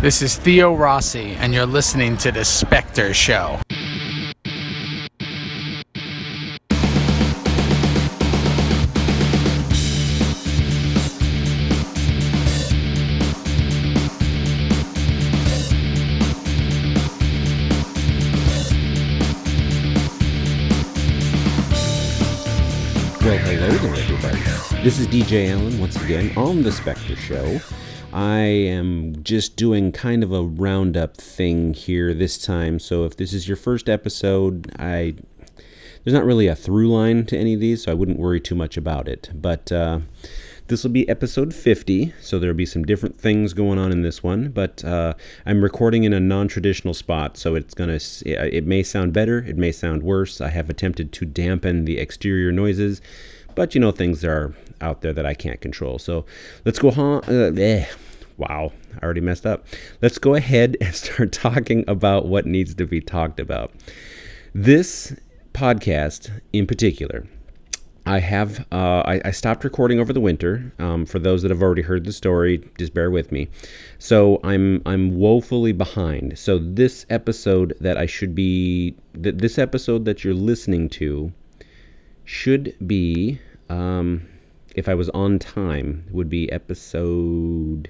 This is Theo Rossi, and you're listening to The Spectre Show. Well, hello there, everybody. This is DJ Allen once again on The Spectre Show. I am just doing kind of a roundup thing here this time. So if this is your first episode, I there's not really a through line to any of these, so I wouldn't worry too much about it. But uh, this will be episode 50, so there'll be some different things going on in this one. But uh, I'm recording in a non-traditional spot, so it's gonna it may sound better, it may sound worse. I have attempted to dampen the exterior noises, but you know things are out there that I can't control. So let's go on. Uh, eh. Wow, I already messed up. Let's go ahead and start talking about what needs to be talked about. This podcast, in particular, I have uh, I, I, stopped recording over the winter. Um, for those that have already heard the story, just bear with me. So I'm I'm woefully behind. So this episode that I should be th- this episode that you're listening to should be um, if I was on time would be episode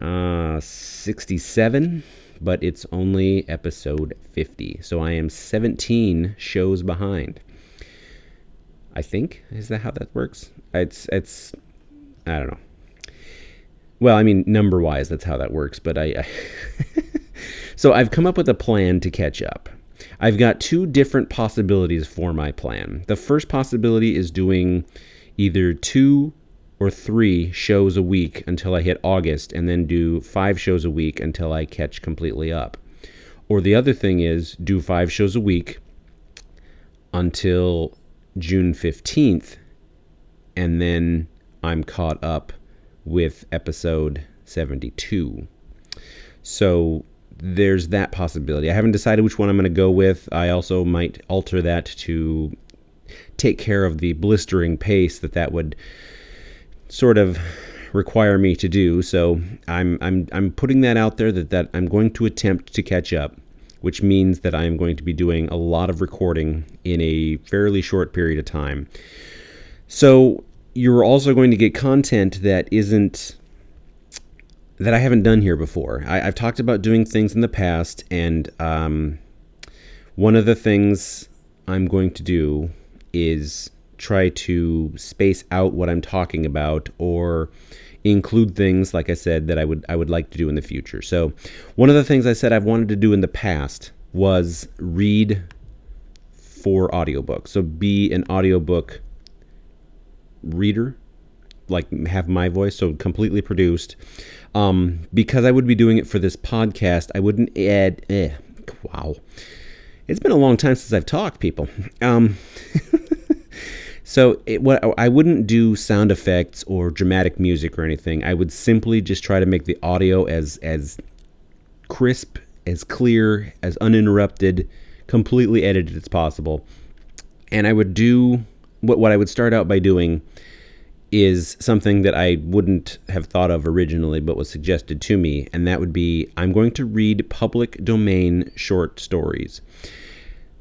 uh, 67 but it's only episode 50 so i am 17 shows behind I think is that how that works? It's it's I don't know. Well, I mean number wise, that's how that works. But I, I so I've come up with a plan to catch up. I've got two different possibilities for my plan. The first possibility is doing either two or three shows a week until I hit August, and then do five shows a week until I catch completely up. Or the other thing is do five shows a week until June 15th, and then I'm caught up with episode 72. So there's that possibility. I haven't decided which one I'm going to go with. I also might alter that to take care of the blistering pace that that would sort of require me to do. So I'm I'm I'm putting that out there that that I'm going to attempt to catch up which means that I am going to be doing a lot of recording in a fairly short period of time. So you're also going to get content that isn't that I haven't done here before. I, have talked about doing things in the past, and um, one of the things I'm going to do is try to space out what I'm talking about or include things like I said that I would I would like to do in the future. So one of the things I said I've wanted to do in the past was read for audiobook. So be an audiobook reader, like have my voice, so completely produced. Um, because I would be doing it for this podcast, I wouldn't add. Eh, wow, it's been a long time since I've talked, people. Um, So it, what I wouldn't do sound effects or dramatic music or anything. I would simply just try to make the audio as as crisp, as clear, as uninterrupted, completely edited as possible. And I would do what what I would start out by doing is something that I wouldn't have thought of originally but was suggested to me and that would be I'm going to read public domain short stories.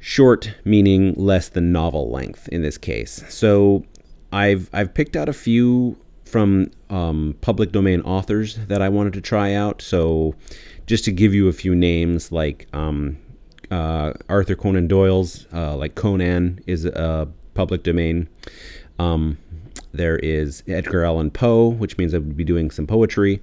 Short meaning less than novel length in this case. So I've I've picked out a few from um, public domain authors that I wanted to try out. So just to give you a few names, like um, uh, Arthur Conan Doyle's, uh, like Conan is a public domain. Um, there is Edgar Allan Poe, which means I would be doing some poetry.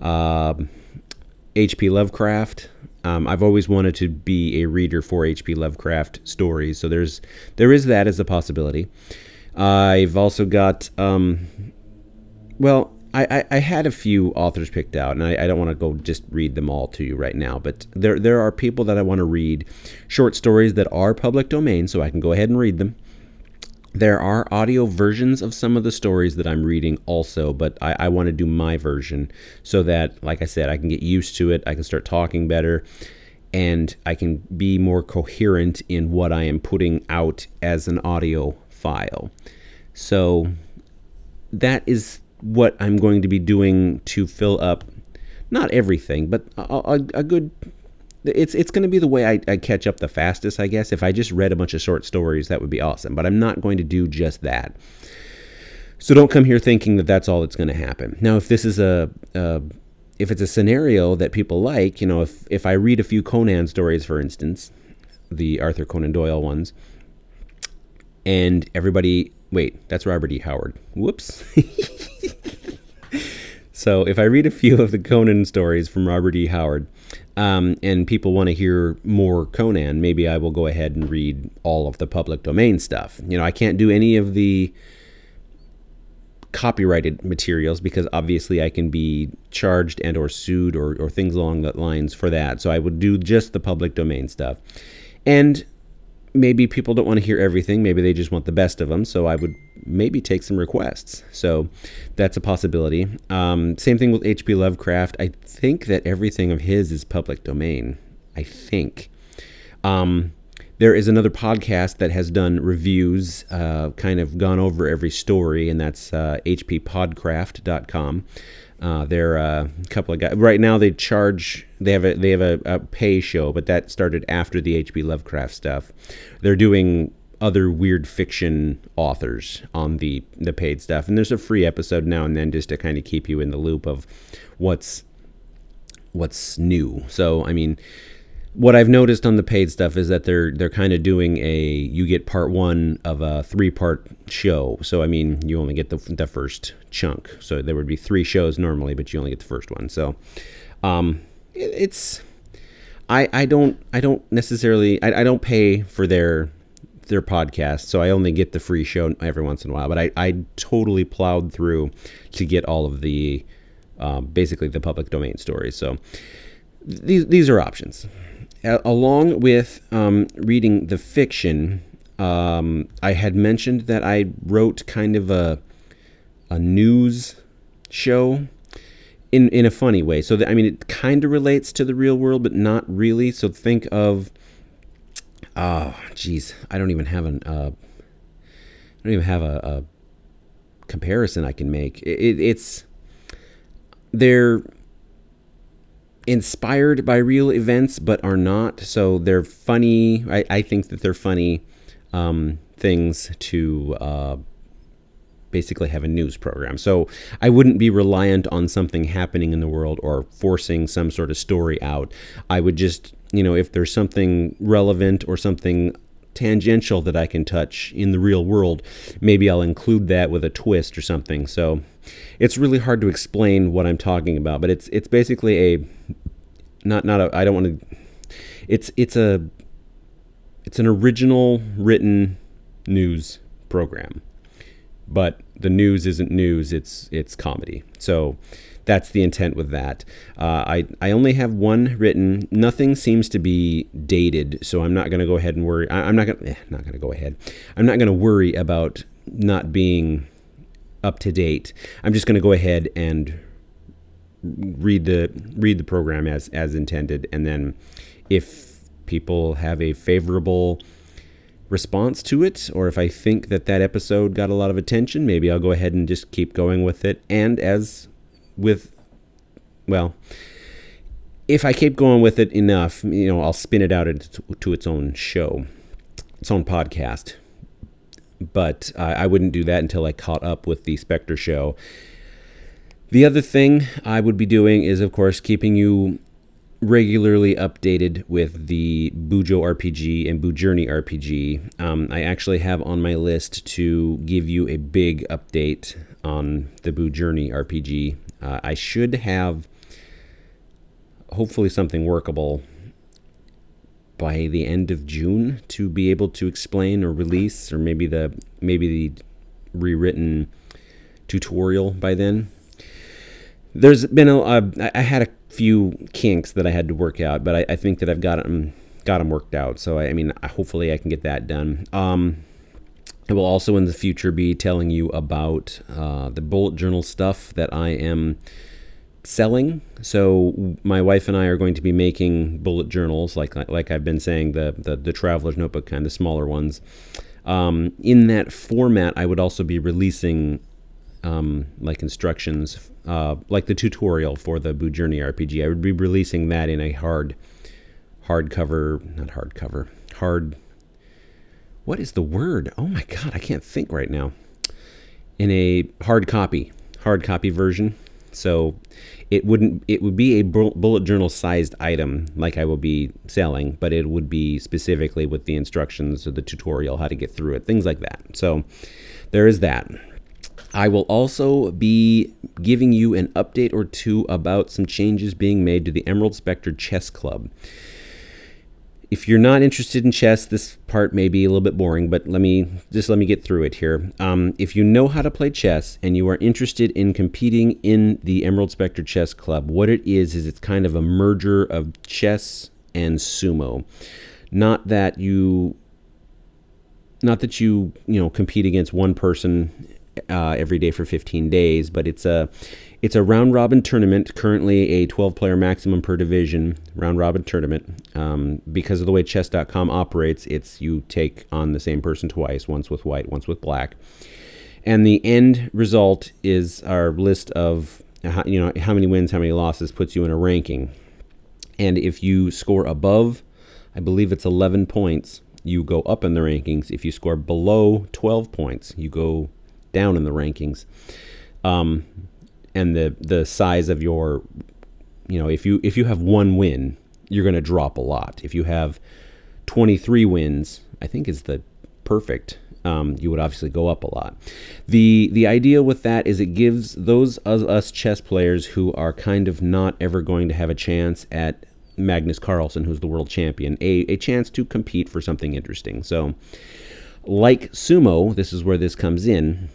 H.P. Um, Lovecraft, um, I've always wanted to be a reader for H.P. Lovecraft stories, so there's there is that as a possibility. I've also got, um, well, I, I, I, had a few authors picked out, and I, I don't want to go just read them all to you right now, but there there are people that I want to read short stories that are public domain, so I can go ahead and read them. There are audio versions of some of the stories that I'm reading also, but I, I want to do my version so that, like I said, I can get used to it. I can start talking better and I can be more coherent in what I am putting out as an audio file. So that is what I'm going to be doing to fill up not everything, but a, a, a good. It's it's going to be the way I, I catch up the fastest, I guess. If I just read a bunch of short stories, that would be awesome. But I'm not going to do just that. So don't come here thinking that that's all that's going to happen. Now, if this is a, a if it's a scenario that people like, you know, if if I read a few Conan stories, for instance, the Arthur Conan Doyle ones, and everybody, wait, that's Robert E. Howard. Whoops. so if I read a few of the Conan stories from Robert E. Howard, um, and people want to hear more Conan, maybe I will go ahead and read all of the public domain stuff. You know, I can't do any of the copyrighted materials because obviously I can be charged and or sued or, or things along that lines for that. So I would do just the public domain stuff. And maybe people don't want to hear everything. Maybe they just want the best of them. So I would maybe take some requests. So that's a possibility. Um, same thing with H.P. Lovecraft. I think that everything of his is public domain. I think. Um, there is another podcast that has done reviews, uh, kind of gone over every story, and that's uh, hppodcraft.com. Uh, they're uh, a couple of guys. Right now, they charge. They have a they have a, a pay show, but that started after the H.P. Lovecraft stuff. They're doing other weird fiction authors on the the paid stuff, and there's a free episode now and then just to kind of keep you in the loop of what's what's new. So, I mean, what I've noticed on the paid stuff is that they're they're kind of doing a you get part one of a three part show. So I mean, you only get the the first chunk. So there would be three shows normally, but you only get the first one. So um, it, it's I I don't I don't necessarily I, I don't pay for their their podcast, so I only get the free show every once in a while. But I I totally plowed through to get all of the um, basically the public domain stories. So these these are options along with um, reading the fiction, um, I had mentioned that I wrote kind of a a news show in in a funny way. So that, I mean, it kind of relates to the real world, but not really. So think of, oh, geez, I don't even have an, uh, I don't even have a, a comparison I can make. It, it, it's they're inspired by real events but are not. So they're funny. I, I think that they're funny um, things to uh, basically have a news program. So I wouldn't be reliant on something happening in the world or forcing some sort of story out. I would just, you know, if there's something relevant or something tangential that I can touch in the real world, maybe I'll include that with a twist or something. So it's really hard to explain what I'm talking about, but it's it's basically a not not a I don't want to it's it's a it's an original written news program. But the news isn't news, it's it's comedy. So that's the intent with that. Uh, I, I only have one written. Nothing seems to be dated, so I'm not going to go ahead and worry. I, am not going eh, not going to go ahead. I'm not going to worry about not being up to date. I'm just going to go ahead and read the read the program as as intended, and then if people have a favorable response to it, or if I think that that episode got a lot of attention, maybe I'll go ahead and just keep going with it. And as with, well, if I keep going with it enough, you know, I'll spin it out into, to its own show, its own podcast. But I wouldn't do that until I caught up with the Spectre show. The other thing I would be doing is, of course, keeping you regularly updated with the Bujo RPG and Journey RPG. Um, I actually have on my list to give you a big update on the Journey RPG uh, I should have hopefully something workable by the end of June to be able to explain or release, or maybe the maybe the rewritten tutorial by then. There's been a I had a few kinks that I had to work out, but I, I think that I've got them got them worked out. So I, I mean, hopefully I can get that done. Um, I will also in the future be telling you about uh, the bullet journal stuff that I am selling. So my wife and I are going to be making bullet journals, like like I've been saying, the the, the traveler's notebook kind of smaller ones. Um, in that format, I would also be releasing um, like instructions, uh, like the tutorial for the Boo Journey RPG. I would be releasing that in a hard, hardcover, not hardcover, hard. What is the word? Oh my god, I can't think right now. In a hard copy, hard copy version. So it wouldn't. It would be a bullet journal sized item like I will be selling, but it would be specifically with the instructions or the tutorial how to get through it, things like that. So there is that. I will also be giving you an update or two about some changes being made to the Emerald Spectre Chess Club. If you're not interested in chess, this part may be a little bit boring, but let me just let me get through it here. Um, if you know how to play chess and you are interested in competing in the Emerald Spectre Chess Club, what it is is it's kind of a merger of chess and sumo. Not that you not that you you know compete against one person uh, every day for 15 days, but it's a it's a round robin tournament. Currently, a 12 player maximum per division round robin tournament. Um, because of the way Chess.com operates, it's you take on the same person twice, once with white, once with black, and the end result is our list of you know how many wins, how many losses puts you in a ranking, and if you score above, I believe it's 11 points, you go up in the rankings. If you score below 12 points, you go down in the rankings. Um, and the the size of your, you know, if you if you have one win, you're going to drop a lot. If you have 23 wins, I think is the perfect. Um, you would obviously go up a lot. The the idea with that is it gives those of us chess players who are kind of not ever going to have a chance at Magnus Carlsen, who's the world champion, a, a chance to compete for something interesting. So, like sumo, this is where this comes in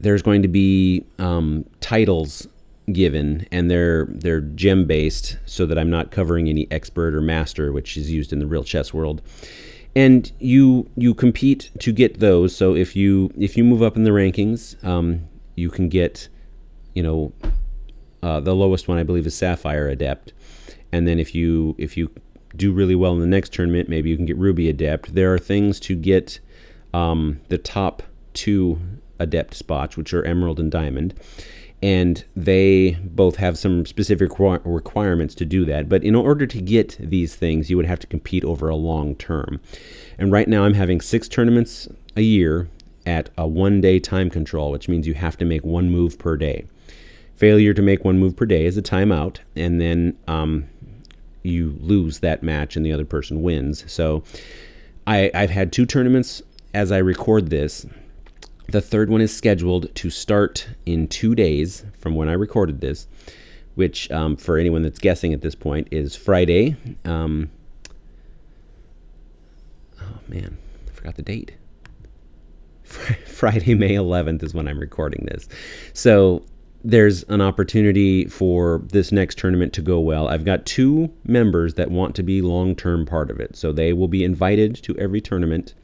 there's going to be um, titles given, and they're they're gem based, so that I'm not covering any expert or master, which is used in the real chess world. And you you compete to get those. So if you if you move up in the rankings, um, you can get, you know, uh, the lowest one I believe is Sapphire Adept, and then if you if you do really well in the next tournament, maybe you can get Ruby Adept. There are things to get um, the top two adept spots, which are emerald and diamond. And they both have some specific requirements to do that. But in order to get these things, you would have to compete over a long term. And right now, I'm having six tournaments a year at a one day time control, which means you have to make one move per day. Failure to make one move per day is a timeout, and then um, you lose that match and the other person wins. So I, I've had two tournaments as I record this the third one is scheduled to start in two days from when I recorded this, which, um, for anyone that's guessing at this point, is Friday. Um, oh, man, I forgot the date. Friday, May 11th is when I'm recording this. So there's an opportunity for this next tournament to go well. I've got two members that want to be long term part of it. So they will be invited to every tournament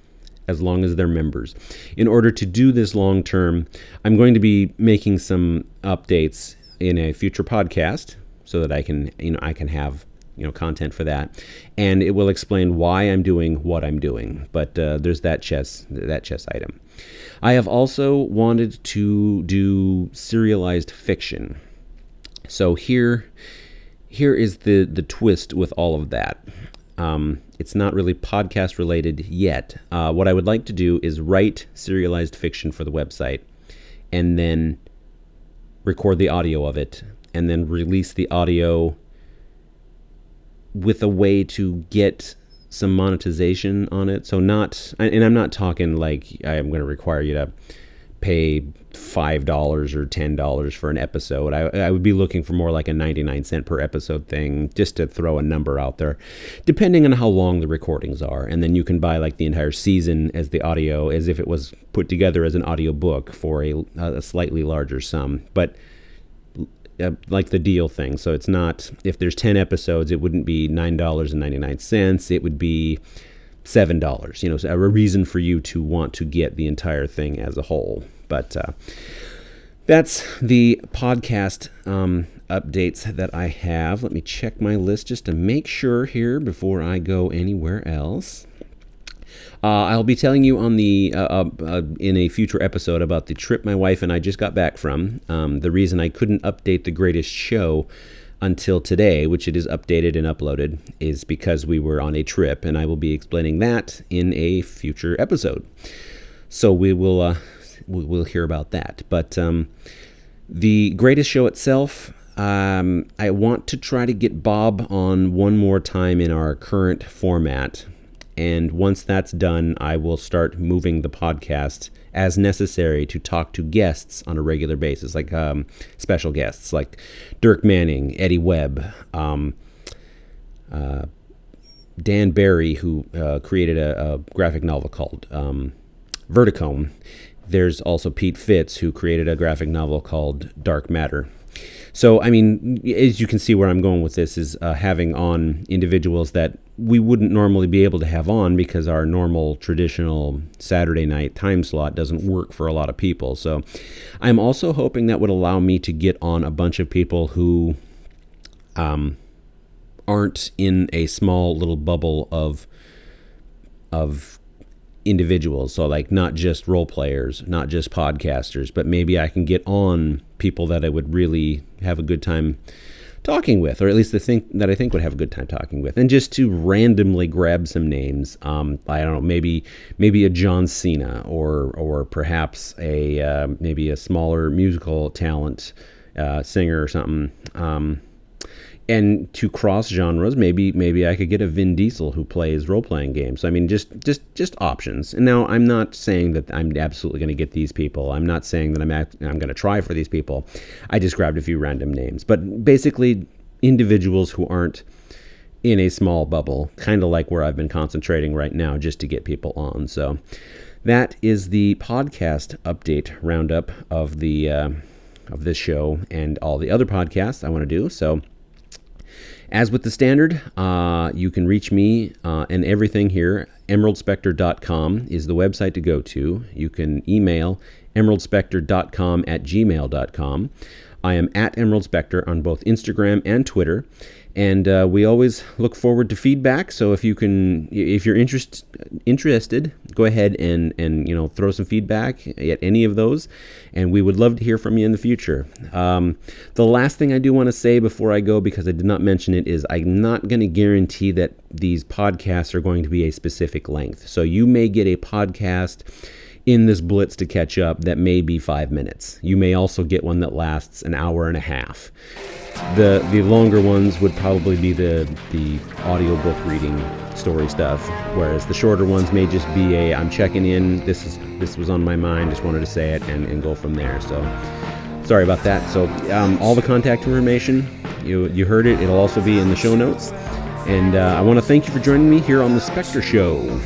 as long as they're members. In order to do this long term, I'm going to be making some updates in a future podcast so that I can, you know, I can have you know content for that. And it will explain why i'm doing what i'm doing. But uh, there's that chess that chess item. I have also wanted to do serialized fiction. So here here is the the twist with all of that um, it's not really podcast related yet. Uh, what I would like to do is write serialized fiction for the website and then record the audio of it and then release the audio with a way to get some monetization on it. So, not, and I'm not talking like I'm going to require you to pay five dollars or ten dollars for an episode. I, I would be looking for more like a 99 cent per episode thing, just to throw a number out there, depending on how long the recordings are. And then you can buy like the entire season as the audio, as if it was put together as an audio book for a, a slightly larger sum. But uh, like the deal thing, so it's not if there's 10 episodes, it wouldn't be nine dollars and 99 cents. It would be seven dollars. You know, a reason for you to want to get the entire thing as a whole. But uh, that's the podcast um, updates that I have. Let me check my list just to make sure here before I go anywhere else. Uh, I'll be telling you on the uh, uh, uh, in a future episode about the trip my wife and I just got back from. Um, the reason I couldn't update the greatest show until today, which it is updated and uploaded, is because we were on a trip, and I will be explaining that in a future episode. So we will uh, we'll hear about that. But um, the greatest show itself. Um, I want to try to get Bob on one more time in our current format. And once that's done, I will start moving the podcast as necessary to talk to guests on a regular basis, like um, special guests like Dirk Manning, Eddie Webb, um, uh, Dan Barry, who uh, created a, a, graphic novel called um, Verticome. There's also Pete Fitz, who created a graphic novel called Dark Matter. So, I mean, as you can see where I'm going with this is uh, having on individuals that we wouldn't normally be able to have on because our normal traditional Saturday night time slot doesn't work for a lot of people. So, I'm also hoping that would allow me to get on a bunch of people who um, aren't in a small little bubble of of individuals. So, like, not just role players, not just podcasters, but maybe I can get on people that I would really have a good time talking with, or at least the think that I think would have a good time talking with, and just to randomly grab some names. Um, I don't know, maybe maybe a John Cena, or or perhaps a uh, maybe a smaller musical talent uh, singer or something. Um, and to cross genres, maybe maybe I could get a Vin Diesel who plays role playing games. I mean, just just just options. And now I'm not saying that I'm absolutely going to get these people. I'm not saying that I'm I'm going to try for these people. I just grabbed a few random names, but basically individuals who aren't in a small bubble, kind of like where I've been concentrating right now, just to get people on. So that is the podcast update roundup of the uh, of this show and all the other podcasts I want to do. So as with the standard, uh, you can reach me uh, and everything here. EmeraldSpectre.com is the website to go to. You can email emeraldspectre.com at gmail.com. I am at Emerald Spectre on both Instagram and Twitter and uh, we always look forward to feedback. So if you can, if you're interest, interested, go ahead and and you know throw some feedback at any of those, and we would love to hear from you in the future. Um, the last thing I do want to say before I go, because I did not mention it, is I'm not going to guarantee that these podcasts are going to be a specific length. So you may get a podcast in this blitz to catch up that may be five minutes. You may also get one that lasts an hour and a half. The the longer ones would probably be the the audiobook reading story stuff, whereas the shorter ones may just be a I'm checking in. This is this was on my mind. Just wanted to say it and, and go from there. So sorry about that. So um, all the contact information you you heard it. It'll also be in the show notes. And uh, I want to thank you for joining me here on the Spectre Show.